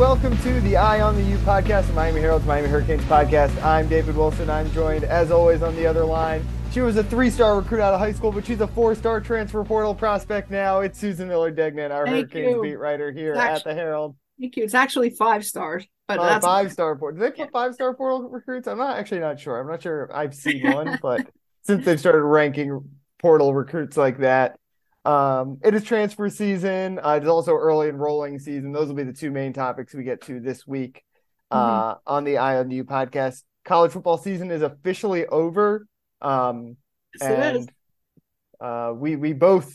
Welcome to the Eye on the U podcast, the Miami Herald's Miami Hurricanes podcast. I'm David Wilson. I'm joined, as always, on the other line. She was a three-star recruit out of high school, but she's a four-star transfer portal prospect now. It's Susan Miller Degnan, our Thank Hurricanes you. beat writer here It's at the Herald. Thank you. It's actually five stars, but Uh, that's five-star portal. Do they put five-star portal recruits? I'm not actually not sure. I'm not sure I've seen one, but since they've started ranking portal recruits like that, um, it is transfer season. Uh, it's also early enrolling season. Those will be the two main topics we get to this week uh, on the Eye on the U podcast. College football season is officially over. Um, Yes, it is. and uh, we we both,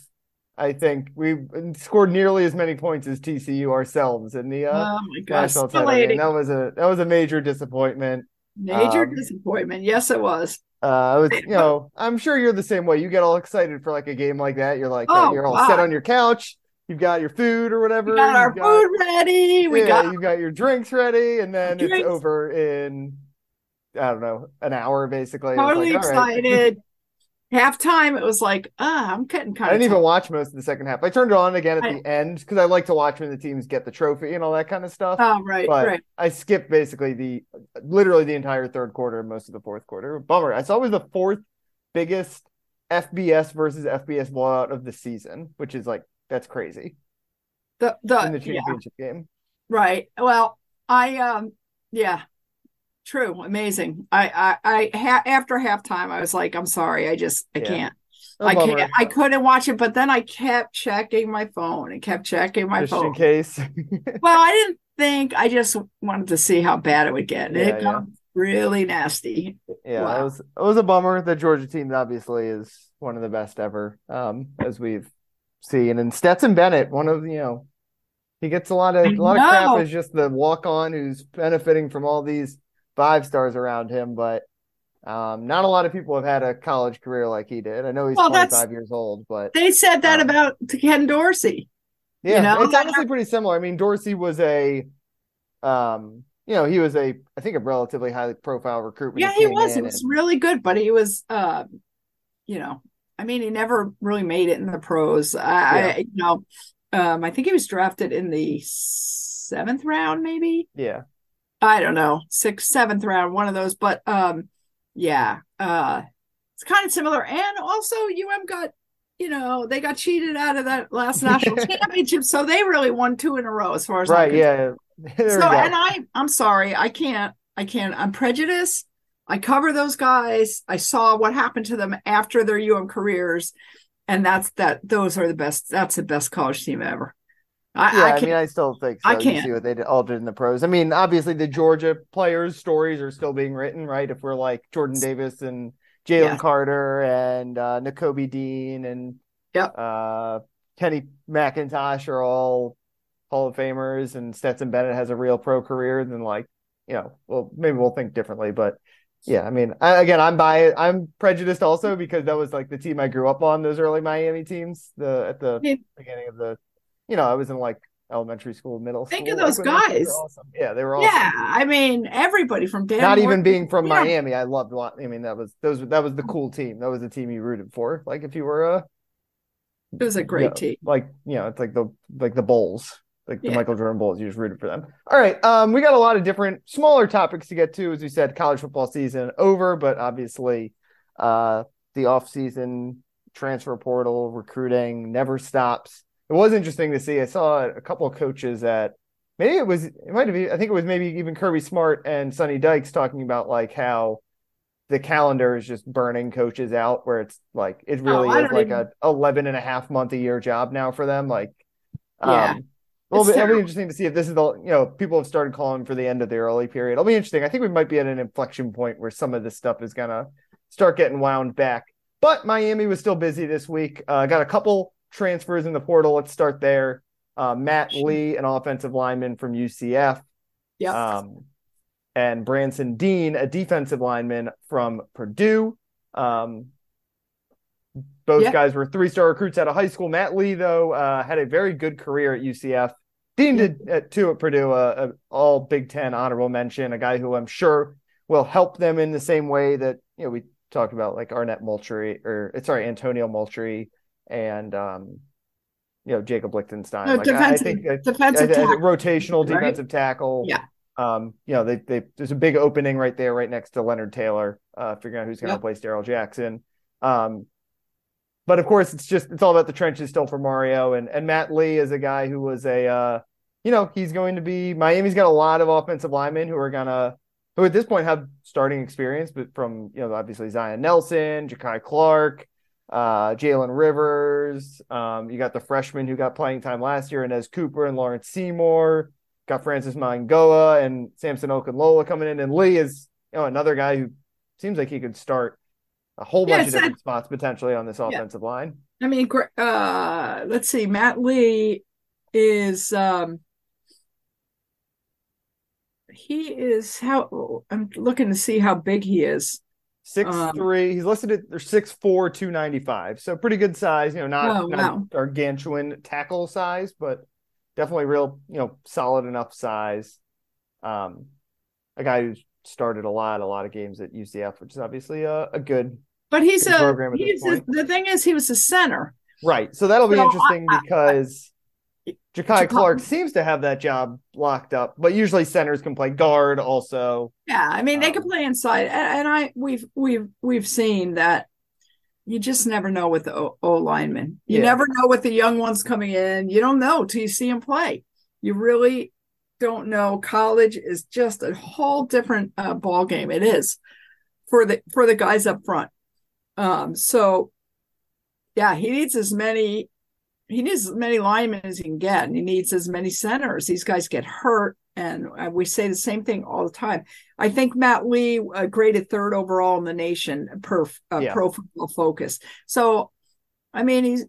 I think, we scored nearly as many points as TCU ourselves in the uh, oh my gosh, national title game. That was a that was a major disappointment. Major um, disappointment. Yes, it was. Uh, I was, you know, I'm sure you're the same way. You get all excited for like a game like that. You're like, Oh, you're all wow. set on your couch. You've got your food or whatever. We got our got- food ready. We yeah, got you got your drinks ready, and then it's over in I don't know an hour basically. Totally like, all right. Excited. Halftime, it was like, ah, I'm kind I didn't even watch most of the second half. I turned it on again at I- the end because I like to watch when the teams get the trophy and all that kind of stuff. Oh, right, but right. I skipped basically the literally the entire third quarter and most of the fourth quarter. Bummer. I saw it was the fourth biggest FBS versus FBS blowout of the season, which is like that's crazy The the in the Uh, yeah, championship game. right. Well, I um, yeah, true, amazing. I I I ha- after halftime, I was like, I'm sorry, I just I Yeah. can't. I bummer, can't. I couldn't watch it, but then I kept checking my phone and kept checking my just phone. in case. Well, I didn't think. I just wanted to see how bad it would get. Yeah, it got really nasty. yeah, Wow. it was it was a bummer. The Georgia team obviously is one of the best ever, um, as we've seen. And Stetson Bennett, one of you know, he gets a lot of a lot of crap is just the walk on who's benefiting from all these five stars around him, but um, not a lot of people have had a college career like he did. I know he's Well, 25 years old, but They said that Um, about Ken Dorsey. yeah, know? it's honestly pretty similar. I mean, Dorsey was a, um, you know, he was a, I think, a relatively highly profile recruit. Yeah, he was. He was and- really good, but he was, uh, you know, I mean, he never really made it in the pros. I, I you know, um, I think he was drafted in the seventh round, maybe. yeah. I don't know, sixth, seventh round, one of those. But um, yeah, uh, it's kind of similar. And also, UM got, you know, they got cheated out of that last national championship, so they really won two in a row, as far as Right. Yeah. There So, and I, I'm sorry, I can't, I can't. I'm prejudiced. I cover those guys. I saw what happened to them after their UM careers, and that's that. Those are the best. That's the best college team ever. I, Yeah, I I, mean, I still think so. I You can't. see what they did, all did in the pros. I mean, obviously, the Georgia players' stories are still being written, right? If we're like Jordan Davis and Jalen Yeah. Carter and uh, Nakobe Dean and Yep. uh, Kenny McIntosh are all Hall of Famers, and Stetson Bennett has a real pro career, then like, you know, well, maybe we'll think differently, but yeah, I mean, I, again, I'm biased. I'm prejudiced also because that was like the team I grew up on. Those early Miami teams, the at the Yeah. beginning of the, you know, I was in like elementary school, middle Think school. Think of those like, when those teams guys. were awesome. Yeah, they were awesome. yeah, I mean, everybody from Dan. Not even being from Yeah. Miami, I loved. I mean, that was those. That was the cool team. That was the team you rooted for. Like if you were a It was a great yeah, team. like you know, it's like the like the Bulls, like the Yeah. Michael Jordan Bulls. You just rooted for them. All right, um, we got a lot of different smaller topics to get to. As we said, college football season over, but obviously, uh, the off season transfer portal recruiting never stops. It was interesting to see. I saw a couple of coaches at maybe it was it might have been I think it was maybe even Kirby Smart and Sonny Dykes talking about like how the calendar is just burning coaches out where it's like it really Oh, is like even- a 11 and a half month a year job now for them like Yeah. um Well, It's it'll be interesting to see if this is the you know people have started calling for the end of the early period. It'll be interesting. I think we might be at an inflection point where some of this stuff is gonna start getting wound back. But Miami was still busy this week. Uh, got a couple transfers in the portal. Let's start there. Uh, Matt Lee, an offensive lineman from UCF, yeah. um, and Branson Deen, a defensive lineman from Purdue. Um, both Yeah. guys were three-star recruits out of high school. Matt Lee, though, uh, had a very good career at UCF. Deen did uh, too at Purdue, uh, a all Big Ten honorable mention, a guy who I'm sure will help them in the same way that you know we talked about, like Arnett Moultrie or sorry, Antonio Moultrie and um, you know Jacob Lichtenstein. No, like, I- think defensive tackle, rotational right? defensive tackle. Yeah. Um, you know, they they there's a big opening right there, right next to Leonard Taylor, uh, figuring out who's going to Yep. replace Darrell Jackson. Um, but of course, it's just it's all about the trenches still for Mario and and Matt Lee is a guy who was a uh, you know, he's going to be Miami's got a lot of offensive linemen who are gonna who at this point have starting experience, but from you know obviously Zion Nelson, Jakai Clark, uh, Jalen Rivers. Um, you got the freshman who got playing time last year, Anez Cooper and Lawrence Seymour. Got Francis Mauigoa and Samson Okunlola coming in, and Lee is you know another guy who seems like he could start a whole Yeah, bunch of it's that- different spots potentially on this offensive line. I mean, uh, let's see. Matt Lee is um, he is how I'm looking to see how big he is. Six Um, three. He's listed at they're six four, two ninety five. So pretty good size. You know, not, Oh, not wow. gargantuan tackle size, but definitely real. You know, solid enough size. Um, a guy who started a lot, a lot of games at UCF, which is obviously a, a good But he's Good a program he's a, the thing is he was a center. right. So that'll be So, interesting I- because Jakai Jakai- Clark seems to have that job locked up, but usually centers can play guard also. Yeah, I mean they Um, play inside, and, and I we've we've we've seen that. You just never know with the O, o linemen. You Yeah. never know with the young ones coming in. You don't know till you see them play. You really don't know. College is just a whole different uh, ball game. It is for the for the guys up front. Um, so yeah, he needs as many. He needs as many linemen as he can get, and he needs as many centers. These guys get hurt, and uh, we say the same thing all the time. I think Matt Lee uh, graded third overall in the nation per uh, Yeah. Pro Football Focus. So, I mean, he's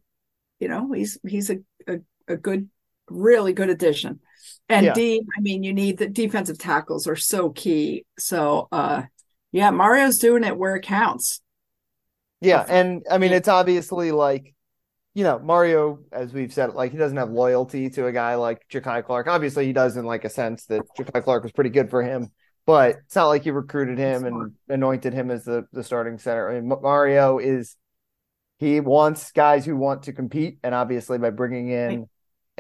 you know he's he's a a, a good, really good addition. And Yeah. Deen, I mean, you need the defensive tackles are so key. So, uh, yeah, Mario's doing it where it counts. Yeah, and I mean it's obviously like, you know, Mario, as we've said, like he doesn't have loyalty to a guy like Jakai Clark. Obviously, he does in like a sense that Jakai Clark was pretty good for him, but it's not like he recruited him and anointed him as the the starting center. I mean, Mario is he wants guys who want to compete, and obviously by bringing in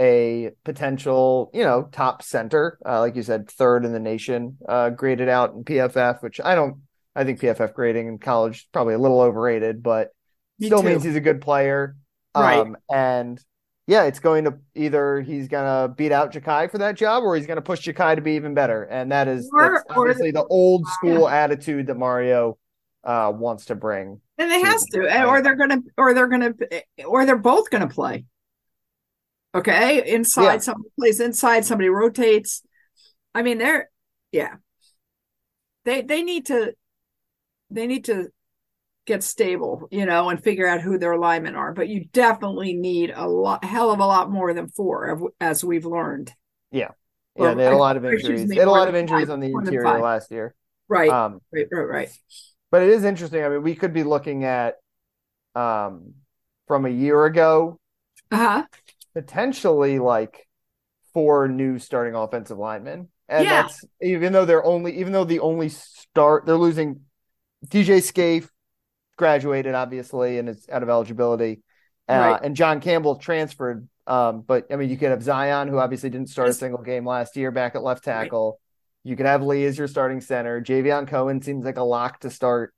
a potential, you know, top center, uh, like you said, third in the nation, uh, graded out in PFF, which I don't. I think PFF grading in college is probably a little overrated, but Me still too. means he's a good player. Right. Um, and yeah, it's going to either he's going to beat out Jakai for that job or he's going to push Jakai to be even better. And that is Or- that's or- obviously the old school attitude that Mario uh, wants to bring. And they to has to, play. or they're gonna, or they're gonna, or they're both gonna play. Okay, inside Yeah. somebody plays inside, somebody rotates. I mean, they're yeah. They they need to, they need to get stable, you know, and figure out who their linemen are. But you definitely need a lot, hell of a lot more than four, as we've learned. Yeah, yeah, they had a lot of injuries. They had a lot of injuries on the interior last year. Right, Um, right, right, right. but it is interesting. I mean, we could be looking at um, from a year ago Uh huh. potentially like four new starting offensive linemen. And Yeah. that's even though they're only even though the only start they're losing DJ Scaife graduated obviously and is out of eligibility. Uh, Right. and John Campbell transferred. Um, but I mean you could have Zion who obviously didn't start a single game last year back at left tackle. You could have Lee as your starting center. Javion Cohen seems like a lock to start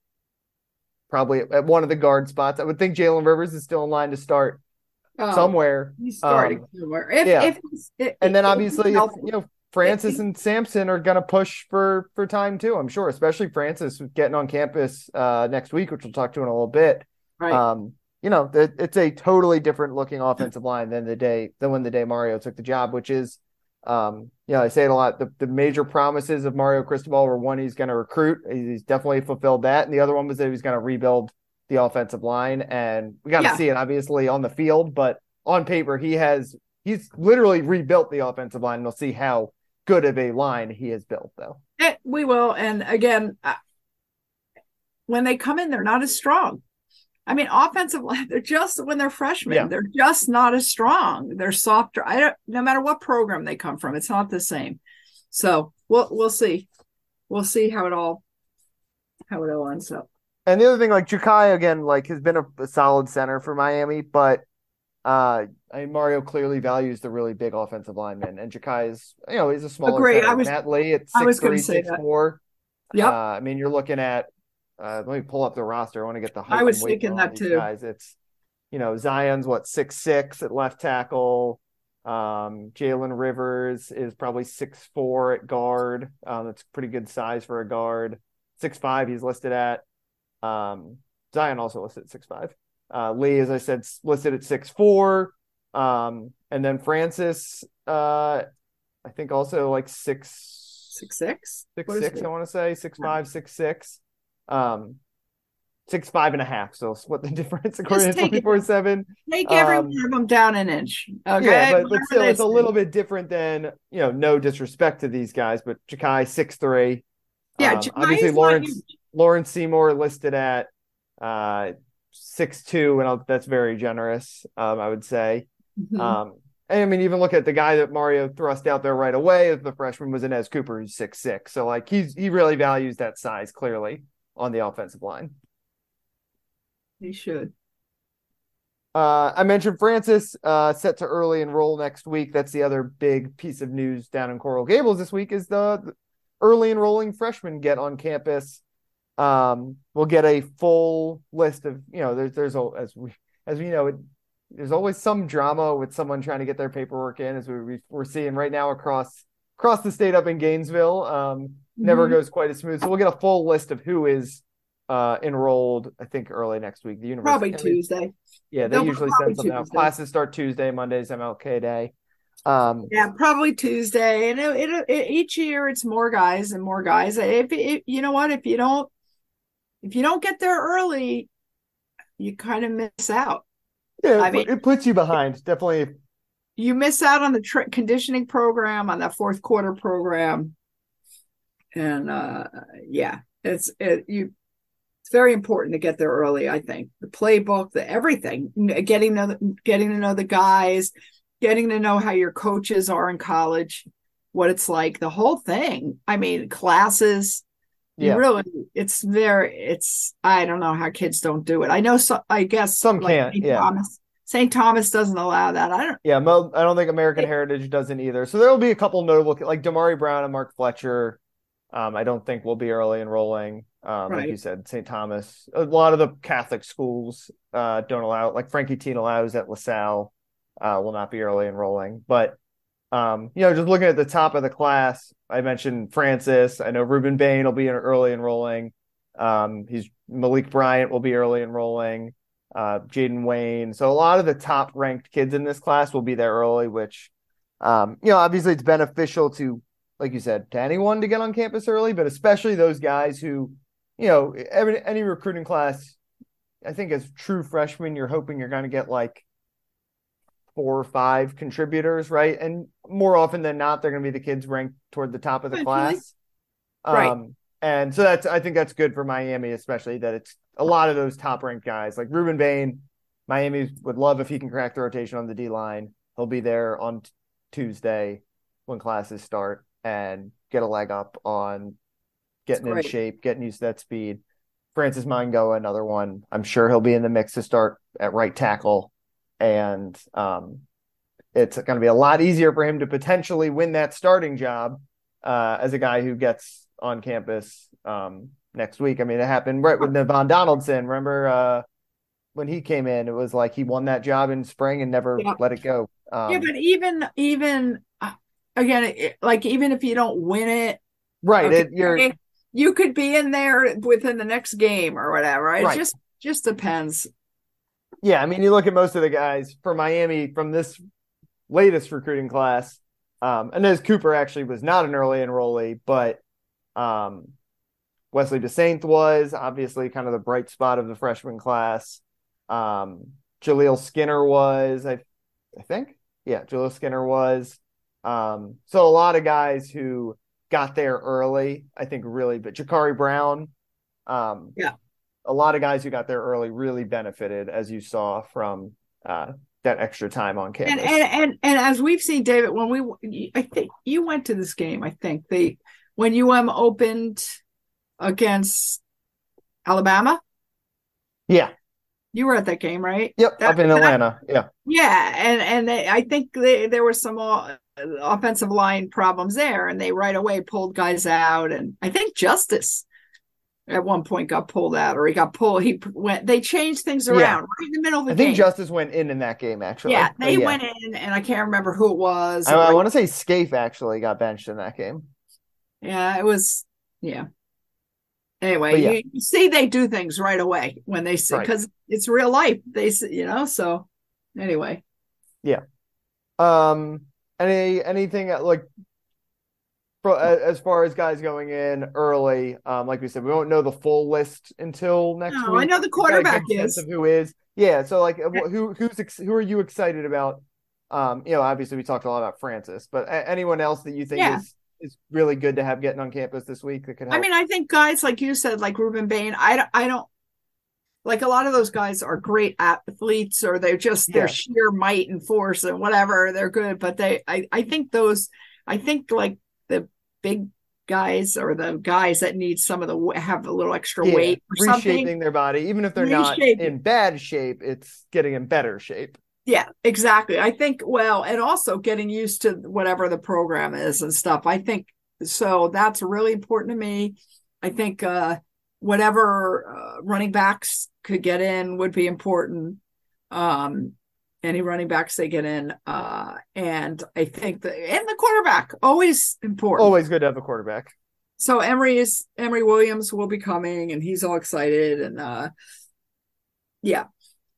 probably at one of the guard spots. I would think Jalen Rivers is still in line to start Um, somewhere. He's starting Um, somewhere. If, yeah. if, if- and then obviously you know Francis and Samson are going to push for for time too. I'm sure, especially Francis getting on campus uh, next week, which we'll talk to in a little bit. right. Um, you know, it, it's a totally different looking offensive line than the day than when the day Mario took the job, which is, um, you know, I say it a lot. The, the major promises of Mario Cristobal were one, he's going to recruit. He's definitely fulfilled that, and the other one was that he was going to rebuild the offensive line, and we got to Yeah. see it obviously on the field, but on paper, he has he's literally rebuilt the offensive line. And we'll see how good of a line he has built, though. Eh, we will. And again, when they come in, they're not as strong. I mean, offensive line, they're just when they're freshmen, Yeah. they're just not as strong. They're softer. I don't no matter what program they come from, it's not the same. So we'll we'll see. We'll see how it all how it all ends up. And the other thing, like Jakai again, like has been a, a solid center for Miami, but uh, I mean, Mario clearly values the really big offensive lineman, and Jakai is, you know, he's a smaller Agree. I was- Matt Lee at six three, say six that. four. Yep. Uh, I mean, you're looking at. Uh, let me pull up the roster. I want to get the. height I was thinking that too. Guys, it's, you know, Zion's what six six at left tackle. Um, Jalen Rivers is probably six four at guard. Um, that's pretty good size for a guard. Six five. He's listed at. Um, Zion also listed at six five. Uh, Lee, as I said, listed at six four. Um, and then Francis, uh, I think also like six Six six? six What six. I want to say six five, six six, um, six five and a half. So split the difference according to take it twenty four seven. Take every Um, one of them down an inch. Okay. Yeah, but, but still, it's a little bit different than you know. No disrespect to these guys, but Jakai six three. Yeah, um, obviously Lawrence. Lawrence Seymour listed at uh six two, and I'll, that's very generous. Um, I would say. Mhm. Um, and I mean, even look at the guy that Mario thrust out there right away the freshman was Anez Cooper, who's six six. So like he's he really values that size clearly on the offensive line. He should. Uh, I mentioned Francis uh, set to early enroll next week. That's the other big piece of news down in Coral Gables this week is the, the early enrolling freshmen get on campus. Um, we'll get a full list of you know there's there's a, as we as we know it, there's always some drama with someone trying to get their paperwork in as we, we we're seeing right now across across the state up in Gainesville. Um, never Mhm. goes quite as smooth. So we'll get a full list of who is uh enrolled. I think early next week. The university Probably Tuesday. yeah, they usually send something out. Classes start Tuesday, Monday's MLK Day. Um, Yeah, probably Tuesday. And it, it, it- each year it's more guys and more guys. If, if you know what, if you don't, if you don't get there early, you kind of miss out. yeah, I it, mean- it puts you behind. Definitely. You miss out on the conditioning program, on that fourth quarter program, and uh, yeah, it's it, you. It's very important to get there early. I think the playbook, the everything, getting to know, getting to know the guys, getting to know how your coaches are in college, what it's like, the whole thing. I mean, classes. Yeah. Really, it's very, it's. I don't know how kids don't do it. I know so. I guess Some like can't, St. yeah. Thomas, St. Thomas doesn't allow that. I don't. Yeah, Mo, I don't think American Heritage doesn't either. So there will be a couple notable, like Damari Brown and Mark Fletcher. Um, I don't think will be early enrolling. Um, like you said, St. Thomas. A lot of the Catholic schools uh, don't allow it. Like Frankie Teen allows at LaSalle, uh, will not be early enrolling. But um, you know, just looking at the top of the class, I mentioned Francis. I know Rueben Bain will be early enrolling. Um, he's Malik Bryant will be early enrolling. Uh, Jaden Wayne. So a lot of the top ranked kids in this class will be there early, which, um, you know, obviously it's beneficial to, like you said, to anyone to get on campus early, but especially those guys who, you know, every, any recruiting class, I think as true freshmen, you're hoping you're going to get like four or five contributors, right? And more often than not, they're going to be the kids ranked toward the top of the class. Right. Um, and so that's, I think that's good for Miami, especially that it's a lot of those top ranked guys like Rueben Bain. Miami would love if he can crack the rotation on the D line. He'll be there on t- Tuesday when classes start and get a leg up on getting in shape, getting used to that speed. Francis Mauigoa, another one. I'm sure he'll be in the mix to start at right tackle. And um, it's going to be a lot easier for him to potentially win that starting job uh, as a guy who gets on campus um, next week. I mean, it happened right with Navaughn Donaldson. Remember uh, when he came in? It was like he won that job in spring and never Yeah. let it go. Um, yeah, but even even uh, again, it, like even if you don't win it, right, okay, it, you're you could be in there within the next game or whatever. It Right. just just depends. Yeah, I mean, you look at most of the guys for Miami from this latest recruiting class. Um, Anez Cooper actually was not an early enrollee, but um, Wesley Bissainthe was obviously kind of the bright spot of the freshman class. Um, Jaleel Skinner was, I, I think, yeah, Jaleel Skinner was. Um, so a lot of guys who got there early, I think, really, but Jacurri Brown, um, yeah, a lot of guys who got there early really benefited, as you saw from uh, that extra time on campus. And, and and and as we've seen, David, when we, I think you went to this game. I think they when UM opened against Alabama. Yeah, you were at that game, right? Yep, that, up in Atlanta. That, yeah, yeah, and and they, I think they, there were some uh, offensive line problems there, and they right away pulled guys out, and I think Justice at one point got pulled out or he got pulled. He went, they changed things around yeah. right in the middle of the I game. I think Justice went in in that game, actually. Yeah, they yeah. went in, and I can't remember who it was. I, like, I want to say Scaife actually got benched in that game. Yeah, it was, yeah. Anyway, yeah. You, you, see, they do things right away when they see, because right. it's real life. They, you know, so anyway. Yeah. Um, any, anything like as far as guys going in early, um, like we said, we won't know the full list until next no, week. I know the quarterback is of who is. Yeah, so like, who who's who are you excited about? Um, you know, obviously we talked a lot about Francis, but anyone else that you think yeah. is is really good to have getting on campus this week that could help? I mean, I think guys like you said, like Rueben Bain. I don't, I don't like a lot of those guys are great athletes, or they're just their yeah. sheer might and force and whatever. They're good, but they, I, I think those, I think like big guys or the guys that need some of the have a little extra yeah, weight or reshaping something. their body. Even if they're reshaping. not in bad shape it's getting in better shape. Yeah exactly. I think well and also getting used to whatever the program is and stuff. I think so that's really important to me. I think uh whatever uh, running backs could get in would be important. Um any running backs they get in. Uh, and I think the and the quarterback always important. Always good to have a quarterback. So Emory is Emory Williams will be coming, and he's all excited, and uh, yeah,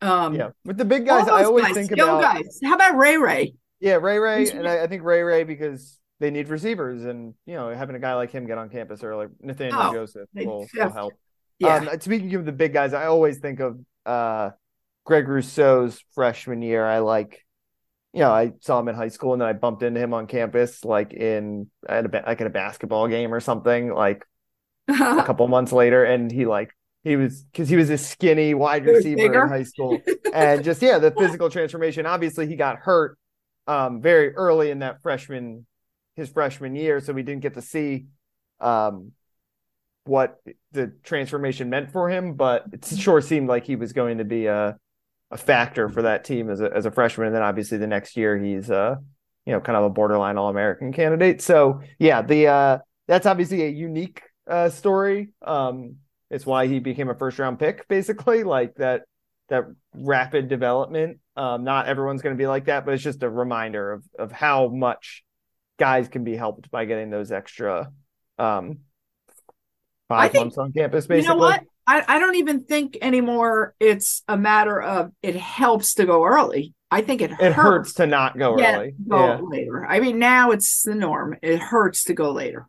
um, yeah. With the big guys, I always guys, think about guys. How about Ray Ray? Yeah, Ray Ray, and I, I, think Ray Ray because they need receivers, and you know having a guy like him get on campus early, Nathaniel oh, Joseph will, will help. Yeah. Um, speaking of the big guys, I always think of uh, Greg Rousseau's freshman year, I like, you know, I saw him in high school and then I bumped into him on campus, like in at a like at a basketball game or something, like a couple months later, and he like he was because he was a skinny wide receiver in high school, and just yeah, the physical transformation. Obviously, he got hurt um, very early in that freshman his freshman year, so we didn't get to see um, what the transformation meant for him. But it sure seemed like he was going to be a a factor for that team as a as a freshman, and then obviously the next year he's uh you know kind of a borderline All American candidate. So yeah, the uh that's obviously a unique uh story. Um, it's why he became a first round pick, basically, like that that rapid development. Um, not everyone's going to be like that, but it's just a reminder of of how much guys can be helped by getting those extra um five think, months on campus. Basically, you know what? I, I don't even think anymore it's a matter of it helps to go early. I think it hurts, it hurts to not go early. Go yeah. later. I mean, now it's the norm. It hurts to go later.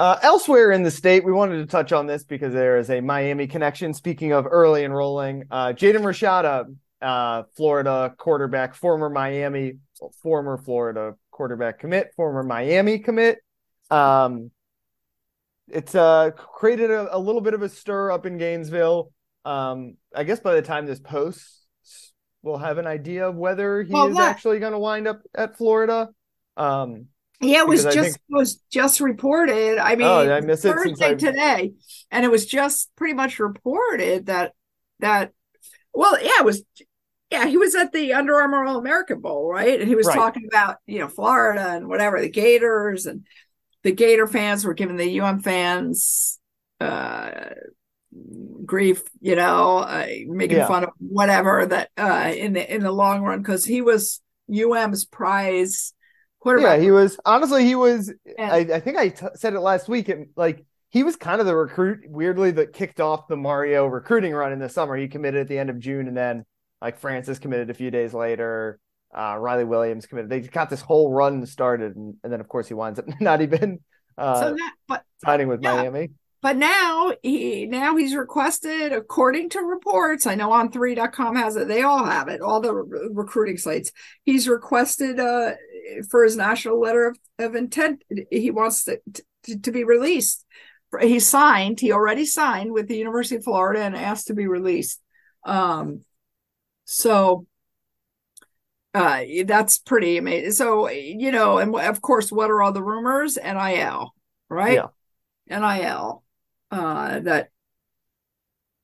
Uh, elsewhere in the state, we wanted to touch on this because there is a Miami connection. Speaking of early enrolling, uh, Jaden Rashada, uh, Florida quarterback, former Miami, former Florida quarterback commit, former Miami commit. Um, it's uh, created a, a, little bit of a stir up in Gainesville. Um, I guess by the time this posts, we'll have an idea of whether he well, is that... actually going to wind up at Florida. Um, Yeah, it was Because just think- was just reported. I mean, Oh, I miss Thursday today, and it was just pretty much reported that that. Well, yeah, it was. Yeah, he was at the Under Armour All American Bowl, right? And he was Right. talking about you know Florida and whatever the Gators and the Gator fans were giving the UM fans uh grief, you know, uh, making Yeah. fun of whatever that uh in the in the long run because he was UM's prize Yeah, he was honestly he was. I, I think I t- said it last week. And like he was kind of the recruit, weirdly, that kicked off the Mario recruiting run in the summer. He committed at the end of June, and then like Francis committed a few days later. Uh, Riley Williams committed. They got this whole run started, and, and then of course he winds up not even uh, so that but signing with yeah. Miami. But now he now he's requested according to reports i know on 3.com has it they all have it all the re- recruiting sites he's requested uh for his national letter of, of intent he wants to, to, to be released. He signed he already signed with the university of florida and asked to be released. Um so uh that's pretty amazing so you know and of course what are all the rumors? NIL right? NIL uh that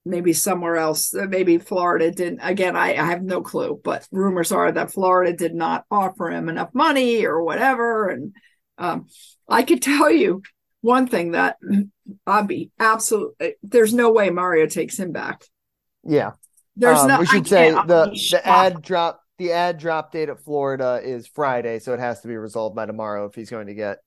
maybe somewhere else maybe florida didn't again I, I have no clue but rumors are that florida did not offer him enough money or whatever. And um i could tell you one thing that i'd be absolutely there's no way mario takes him back. Yeah, there's Um, no we should say the the ad drop the ad drop date at Florida is Friday, so it has to be resolved by tomorrow if he's going to get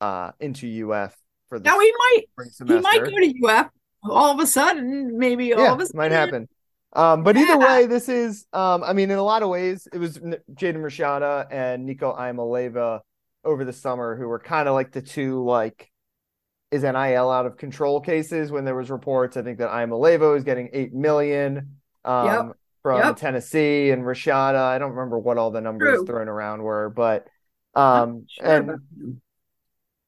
uh into UF for the now he might he might go to uf all of a sudden maybe all yeah, of a sudden might happen. Um, but either way, this is um, I mean, in a lot of ways, it was N- Jaden Rashada and Nico Iamaleava over the summer who were kind of like the two like is NIL out of control cases when there was reports. I think that Iamaleava was getting eight million um Yep. from Yep. Tennessee and Rashada. I don't remember what all the numbers True. thrown around were, but um Sure and.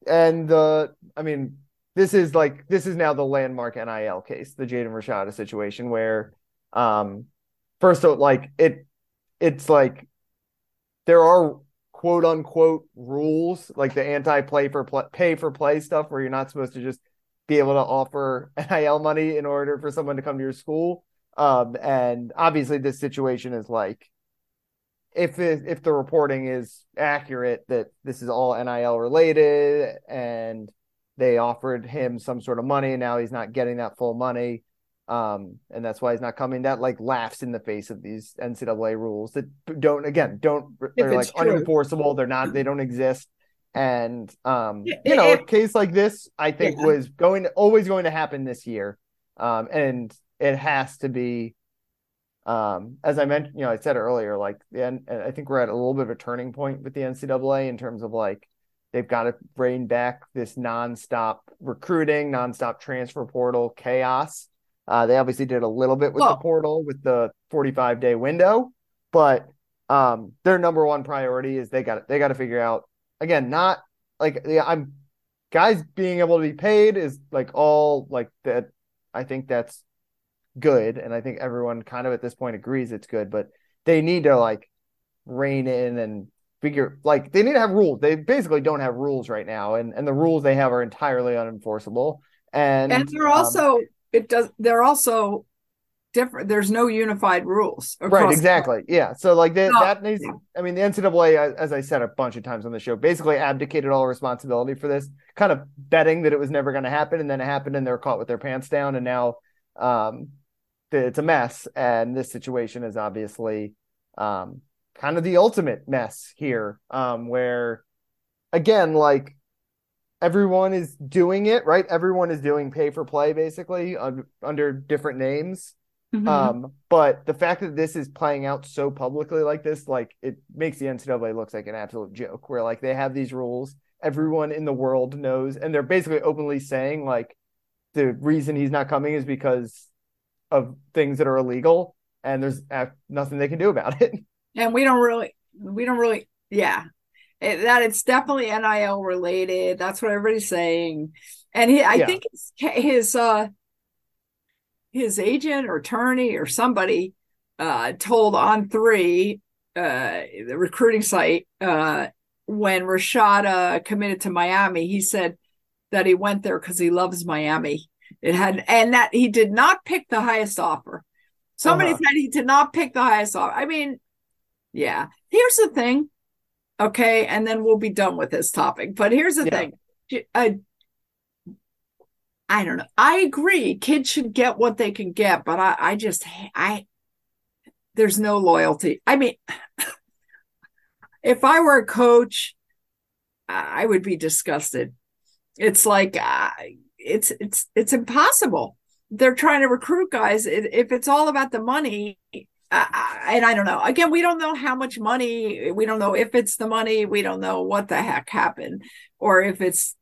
And the I mean, this is like this is now the landmark NIL case, the Jaden Rashada situation, where um first of like it it's like there are quote unquote rules like the anti play for play, pay for play stuff where you're not supposed to just be able to offer NIL money in order for someone to come to your school. Um and obviously this situation is like if it, if the reporting is accurate that this is all NIL related and they offered him some sort of money and now he's not getting that full money um and that's why he's not coming that like laughs in the face of these NCAA rules that don't again don't they're like true. unenforceable they're not they don't exist and um Yeah, you know if- a case like this I think Yeah. was going to always going to happen this year um and it has to be um, as I mentioned, you know, I said earlier, like the end, I think we're at a little bit of a turning point with the NCAA in terms of like they've got to rein back this nonstop recruiting, nonstop transfer portal chaos. Uh, they obviously did a little bit with the portal with the 45 day window, but um, their number one priority is they got they got to figure out again, not like yeah, I'm guys being able to be paid is like all like that. I think that's good, and I think everyone kind of at this point agrees it's good. But they need to like rein in and figure like they need to have rules. They basically don't have rules right now, and and the rules they have are entirely unenforceable. And and they're um, also it does they're also different there's no unified rules right exactly yeah so like that No, that needs i mean the ncaa as- i said a bunch of times on the show basically abdicated all responsibility for this kind of betting that it was never going to happen and then it happened and they're caught with their pants down and now um it's a mess and this situation is obviously um kind of the ultimate mess here um where again like everyone is doing it right everyone is doing pay for play basically un- under different names Mhm. um, but the fact that this is playing out so publicly like this, like it makes the NCAA looks like an absolute joke. Where like they have these rules, everyone in the world knows, and they're basically openly saying like the reason he's not coming is because of things that are illegal, and there's nothing they can do about it. and we don't really we don't really yeah It- that it's definitely NIL related that's what everybody's saying and he i Yeah. think his, his uh his agent or attorney or somebody uh told on three uh the recruiting site uh when Rashada committed to Miami, he said that he went there because he loves Miami. It had, and that he did not pick the highest offer. Somebody Uh-huh. said he did not pick the highest offer. I mean, yeah. Here's the thing, okay, and then we'll be done with this topic. But here's the Yeah. thing. Uh, I don't know. I agree. Kids should get what they can get, but I, I just, I, there's no loyalty. I mean, if I were a coach, I would be disgusted. It's like, uh, it's, it's, it's impossible. They're trying to recruit guys. If it's all about the money, uh, and I don't know. Again, we don't know how much money. We don't know if it's the money. We don't know what the heck happened, or if it's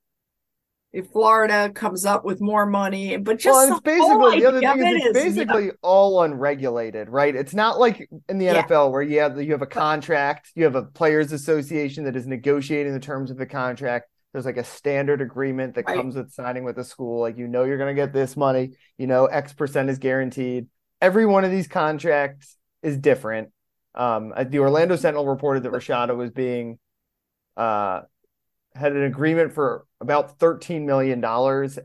if Florida comes up with more money. But just well, it's the basically the other thing is it's is, you know, basically all unregulated, right? It's not like in the Yeah. NFL where you have you have a contract, you have a players association that is negotiating the terms of the contract. There's like a standard agreement that Right. comes with signing with the school. Like you know you're gonna get this money, you know, X percent is guaranteed. Every one of these contracts is different. Um, uh, the Orlando Sentinel reported that Rashada was being uh had an agreement for about $13 million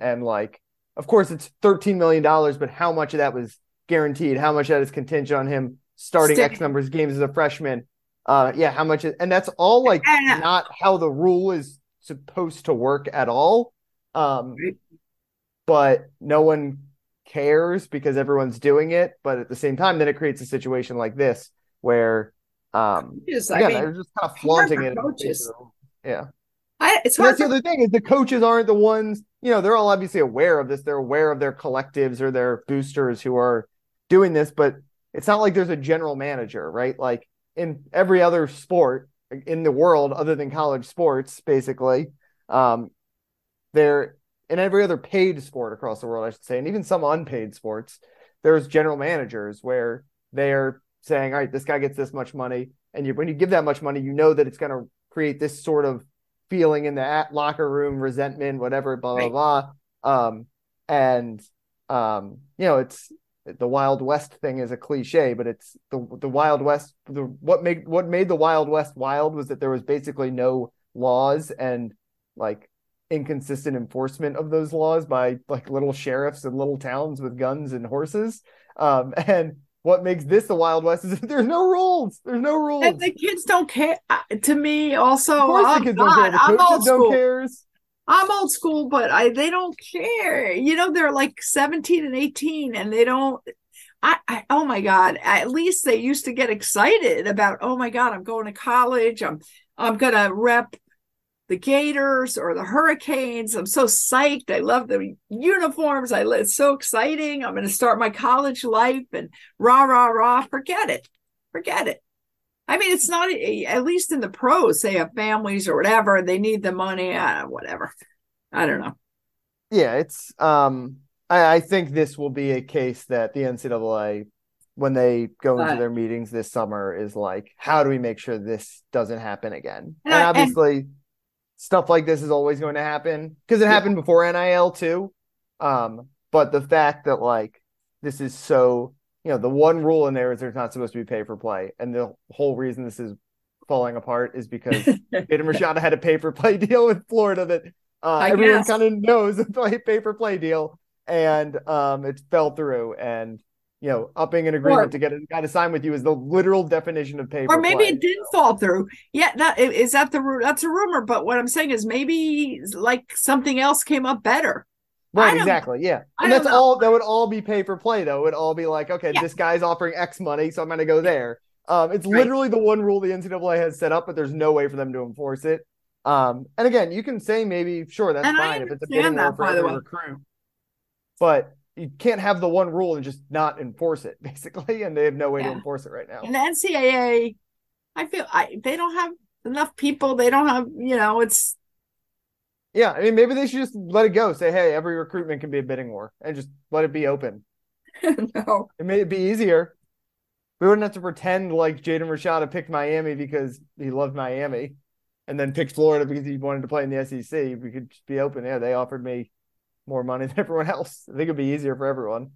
and like of course it's $13 million but how much of that was guaranteed how much of that is contingent on him starting Stick- x numbers of games as a freshman uh yeah how much is, and that's all like not how the rule is supposed to work at all um but no one cares because everyone's doing it but at the same time then it creates a situation like this where um just, I mean, they're just kind of flaunting it in the face coaches. yeah I, it's hard that's the other thing is the coaches aren't the ones, you know, they're all obviously aware of this. They're aware of their collectives or their boosters who are doing this, but it's not like there's a general manager, right? Like in every other sport in the world other than college sports, basically, um, there in every other paid sport across the world, I should say, and even some unpaid sports, there's general managers where they're saying, all right, this guy gets this much money. And you, when you give that much money, you know that it's going to create this sort of feeling in the at- locker room, resentment, whatever, blah, blah, Right. blah. Um, and, um, you know, it's the Wild West thing is a cliche, but it's the, the Wild West. The, what made, what made the Wild West wild was that there was basically no laws and like inconsistent enforcement of those laws by like little sheriffs and little towns with guns and horses. Um, and what makes this the Wild West is that there's no rules. There's no rules. and the kids don't care. To me, also, of course, oh, the kids don't care. The I'm coaches don't cares. I'm old school, but I they don't care. You know, they're like 17 and 18, and they don't. I, I oh my god! At least they used to get excited about. Oh my god, I'm going to college. I'm I'm gonna rep the Gators or the Hurricanes. I'm so psyched. I love the uniforms. I it's so exciting. I'm to start my college life and rah rah rah. Forget it. Forget it. I mean, it's not at least in the pros. They have families or whatever. They need the money. Uh, whatever. I don't know. Yeah, it's um I, I think this will be a case that the NCAA when they go into Right. their meetings this summer is like, how do we make sure this doesn't happen again? And And, I- and- obviously stuff like this is always going to happen because it Yeah. happened before NIL too. Um, but the fact that like this is so you know, the one rule in there is there's not supposed to be pay for play. And the whole reason this is falling apart is because Aiden Rashada had a pay for play deal with Florida that uh, everyone kind of knows a pay for play deal, and um, it fell through. And you know, upping an agreement Or- to get a guy to sign with you is the literal definition of pay or maybe play. it didn't fall through. Yeah, that is that the that's a rumor. But what I'm saying is maybe like something else came up better. Right, exactly. Yeah. I And that's know. all that would all be pay for play though. It would all be like, okay, Yeah. this guy's offering X money, so I'm gonna go there. Um, it's Right. literally the one rule the NCAA has set up, but there's no way for them to enforce it. Um, and again, you can say maybe sure that's And fine if it's a bidding war for the every recruit. But you can't have the one rule and just not enforce it, basically, and they have no way to enforce it right now. And the NCAA, I feel I they don't have enough people. They don't have you know. It's Yeah, I mean maybe they should just let it go. Say, hey, every recruitment can be a bidding war and just let it be open. no. It may be easier. We wouldn't have to pretend like Jaden Rashada picked Miami because he loved Miami and then picked Florida because he wanted to play in the SEC. We could just be open. Yeah, they offered me more money than everyone else. I think it'd be easier for everyone.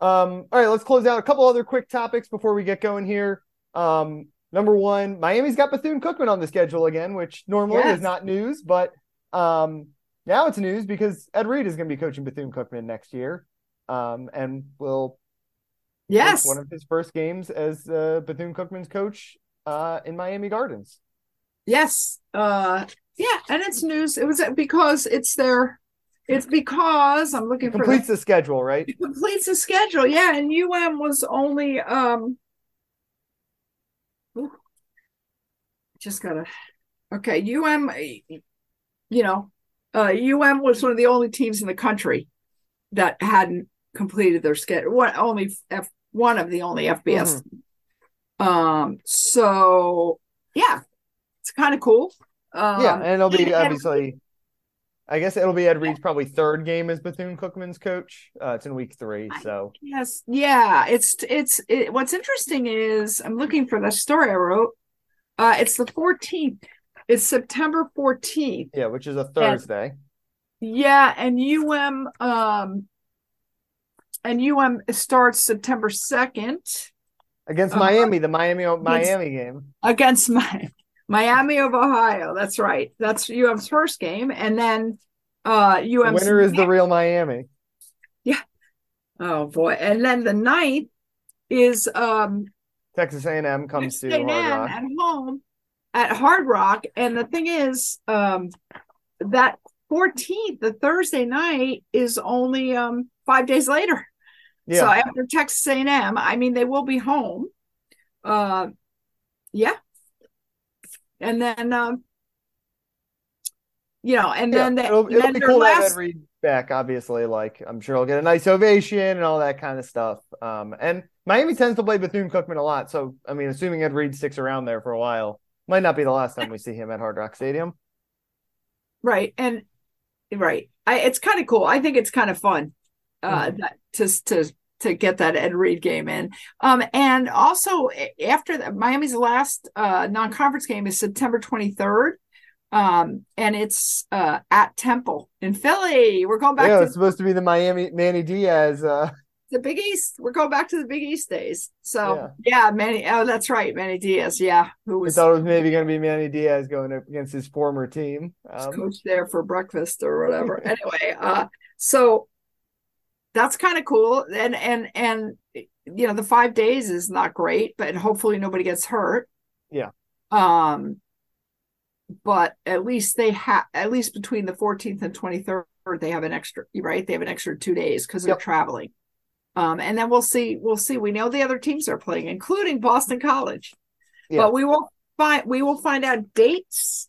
Um, all right, let's close out a couple other quick topics before we get going here. Um, number one, Miami's got Bethune Cookman on the schedule again, which normally Yes. is not news, but um, now it's news because Ed Reed is going to be coaching Bethune Cookman next year, um, and will Yes. one of his first games as uh, Bethune Cookman's coach uh, in Miami Gardens. Yes. Uh yeah, and it's news. It was because it's their it's because I'm looking for Completes the schedule, right? it completes the schedule. Yeah, and UM was only um ooh, just gotta okay, UM you know, uh UM was one of the only teams in the country that hadn't completed their schedule. One only F one of the only FBS. Um so yeah, it's kind of cool. Um, yeah, and it'll be and- obviously. I guess it'll be Ed Reed's probably third game as Bethune Cookman's coach. Uh, it's in week three, so Yes, yeah. It's it's it, what's interesting is I'm looking for the story I wrote. Uh, it's the 14th. It's September 14th. yeah, which is a Thursday. Yeah, and UM um and UM starts September 2nd against Uh, Miami, the Miami Miami game. against my Miami of Ohio. That's right. That's UM's first game, and then uh UM's winner is the real Miami. Yeah. Oh boy, and then the ninth is um Texas A&M comes to Texas Hard A&M Rock. at home at Hard Rock. And the thing is, um, that 14th, the Thursday night, is only um five days later. Yeah, So after Texas A&M, I mean, they will be home. Uh, yeah. And then, um, you know, and yeah. then, it'll, it'll then be cool to last, Ed Reed back. Obviously, like I'm sure he'll get a nice ovation and all that kind of stuff. Um, and Miami tends to play Bethune Cookman a lot, so I mean, assuming Ed Reed sticks around there for a while, might not be the last time we see him at Hard Rock Stadium. right. And right. I, it's kind of cool. I think it's kind of fun, uh, Mhm. that, to, to, to get that Ed Reed game in. Um, and also after the, Miami's last uh, non-conference game is September 23rd. Um, and it's uh, at Temple in Philly. We're going back yeah, to it's supposed to be the Miami Manny Diaz. Uh, the Big East. We're going back to the Big East days. So yeah, Manny. Oh, that's right, Manny Diaz. Yeah, who was thought it was maybe going to be Manny Diaz going up against his former team. Um, coach there for breakfast or whatever. anyway, uh, so that's kind of cool. And and and you know, the five days is not great, but hopefully nobody gets hurt. Yeah. Um, but at least they have at least between the 14th and 23rd, they have an extra right. They have an extra two days because they're Yep. traveling. Um, and then we'll see. We'll see. We know the other teams are playing, including Boston College. Yeah. But we will find we will find out dates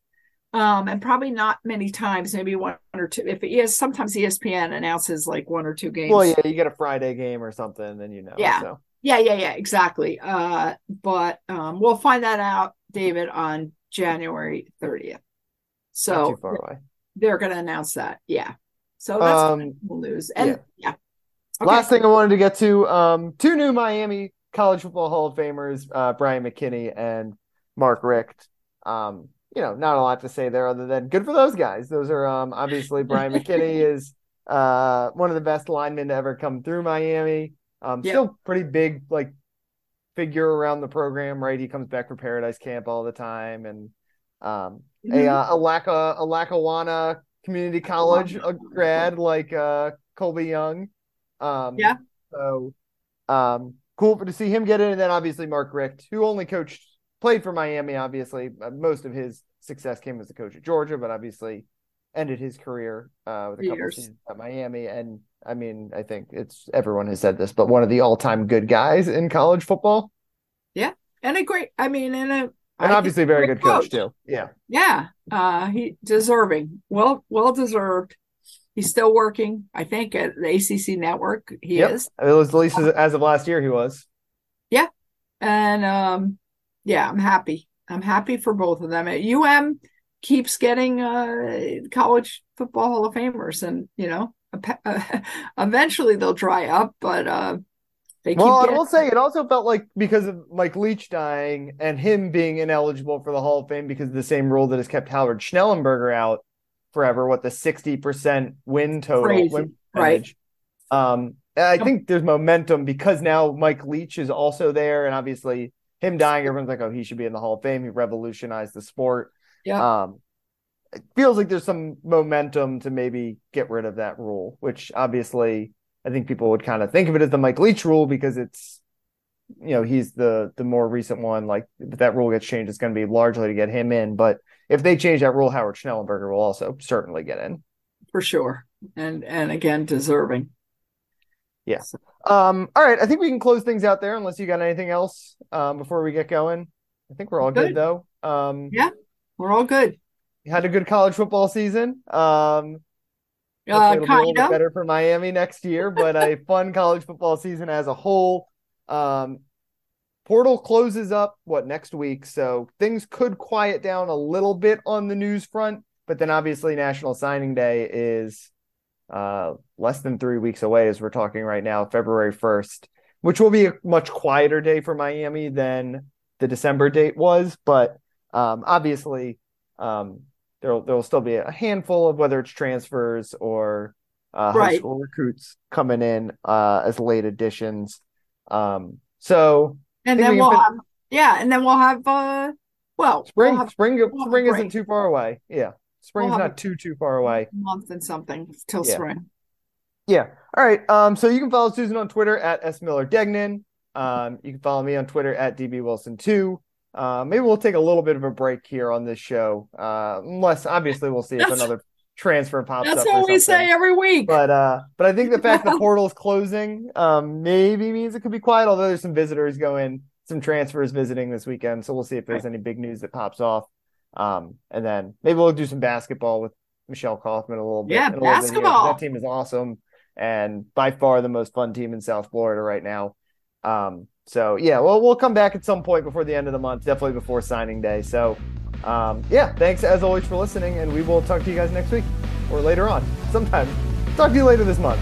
um and probably not many times maybe one or two if it is sometimes espn announces like one or two games well, yeah, you get a Friday game or something, then you know. Yeah. So. yeah yeah yeah exactly uh but um we'll find that out david on january 30th Not so too far away. they're going to announce that yeah so that's Um, cool news and yeah, Okay. Last thing I wanted to get to, um, two new Miami College Football Hall of Famers, uh, Bryant McKinnie and Mark Richt. Um, you know, not a lot to say there other than good for those guys. Those are um, obviously Bryant McKinnie is uh, one of the best linemen to ever come through Miami. Um, Yep. still pretty big like figure around the program, right? He comes back for Paradise Camp all the time, and um, a Mhm. uh, a Lacka a Lackawanna Community College a grad like uh, Colbie Young. Um, Yeah. So, um, cool to see him get in, and then obviously Mark Richt, who only coached, played for Miami. Obviously, most of his success came as a coach at Georgia, but obviously ended his career uh, with a couple Years. seasons at Miami. And I mean, I think it's everyone has said this, but one of the all-time good guys in college football, Yeah. and a great i mean and a and obviously a very good coach too. Yeah. Yeah, uh, he deserving, well, well deserved. He's still working, I think, at the ACC network. He Yep. is, It was at least as, as of last year he was. Yeah. And um, yeah, I'm happy. I'm happy for both of them. UM keeps getting uh, college football Hall of Famers, and you know, eventually they'll dry up, but uh, they keep Well, I will say it also felt like because of Mike Leach dying and him being ineligible for the Hall of Fame because of the same rule that has kept Howard Schnellenberger out forever, what the 60% win total Crazy, win right. Um, I think there's momentum because now Mike Leach is also there, and obviously him dying, everyone's like, oh, he should be in the Hall of Fame. He revolutionized the sport. Yeah. Um, it feels like there's some momentum to maybe get rid of that rule, which obviously I think people would kind of think of it as the Mike Leach rule because it's you know he's the the more recent one. Like if that rule gets changed, it's going to be largely to get him in. But if they change that rule, Howard Schnellenberger will also certainly get in for sure, and and again deserving. Yeah. Um. All right. I think we can close things out there unless you got anything else um, before we get going. I think we're all good, good though. Um. Yeah, we're all good. Had a good college football season. Um. Uh, it'll be a little bit better for Miami next year, but a fun college football season as a whole. Um, portal closes up what next week, so things could quiet down a little bit on the news front. But then obviously National Signing Day is uh, less than three weeks away as we're talking right now, February first, which will be a much quieter day for Miami than the December date was. But um, obviously, um, there there will still be a handful of whether it's transfers or uh, right. high school recruits coming in uh, as late additions. Um, so and then we will fin- have yeah, and then we'll have uh well spring we'll have, spring we'll spring isn't too far away. Yeah. Spring's we'll not too too far away. month and something till yeah. spring. Yeah. All right. Um, so you can follow Susan on Twitter at S Miller Degnan. Um, you can follow me on Twitter at DB Wilson2. Uh, maybe we'll take a little bit of a break here on this show. Uh, unless obviously we'll see if another transfer pops That's up. That's what we say every week. But uh, but I think the fact the portal is closing um, maybe means it could be quiet. Although there's some visitors going, some transfers visiting this weekend, so we'll see if there's any big news that pops off. Um, and then maybe we'll do some basketball with Michelle Kaufman a little bit. Yeah, basketball. That team is awesome and by far the most fun team in South Florida right now. Um, so yeah, well, we'll come back at some point before the end of the month, definitely before signing day. So um, yeah, thanks as always for listening, and we will talk to you guys next week or later on, sometime. Talk to you later this month.